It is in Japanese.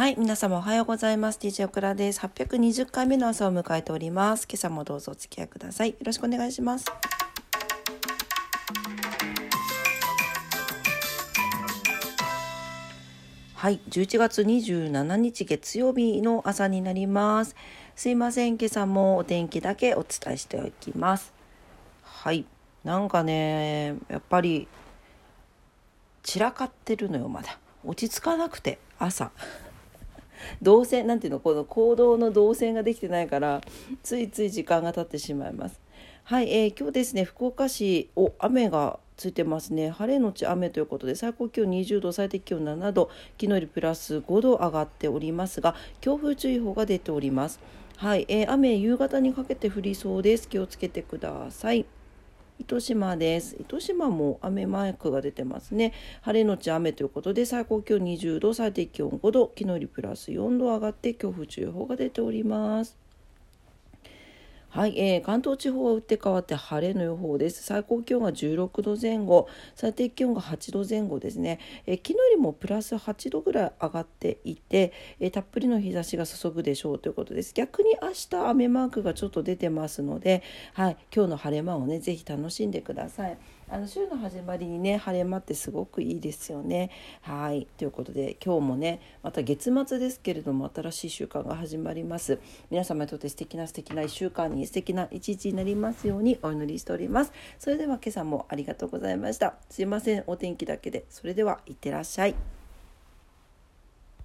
はい、皆様おはようございます。DJ オクラです。820回目の朝を迎えております。今朝もどうぞお付き合いください。よろしくお願いします。はい、11月27日月曜日の朝になります。すいません、今朝もお天気だけお伝えしておきます。はい、なんかね、やっぱり散らかってるのよ、まだ。落ち着かなくて、朝。動線なんていうのこの行動の動線ができてないからついつい時間が経ってしまいます。はい、えー、今日ですね福岡市お雨がついてますね。晴れのち雨ということで最高気温20度最低気温7度昨日よりプラス5度上がっておりますが強風注意報が出ております。はい、えー、雨夕方にかけて降りそうです。気をつけてください。糸島です。糸島も雨マークが出てますね。晴れのち雨ということで最高気温20度、最低気温5度、昨日よりプラス4度上がって強風注意報が出ております。はい、えー、関東地方は打って変わって晴れの予報です。最高気温が16度前後、最低気温が8度前後ですね。えー、昨日よりもプラス8度ぐらい上がっていて、えー、たっぷりの日差しが注ぐでしょうということです。逆に明日雨マークがちょっと出てますので、はい、今日の晴れ間をね、ぜひ楽しんでください。あの週の始まりにね晴れ間ってすごくいいですよね。はいということで今日もねまた月末ですけれども新しい習慣が始まります。皆様にとって素敵な素敵な1週間に素敵な一日になりますようにお祈りしております。それでは今朝もありがとうございました。すいませんお天気だけで。それではいってらっしゃい。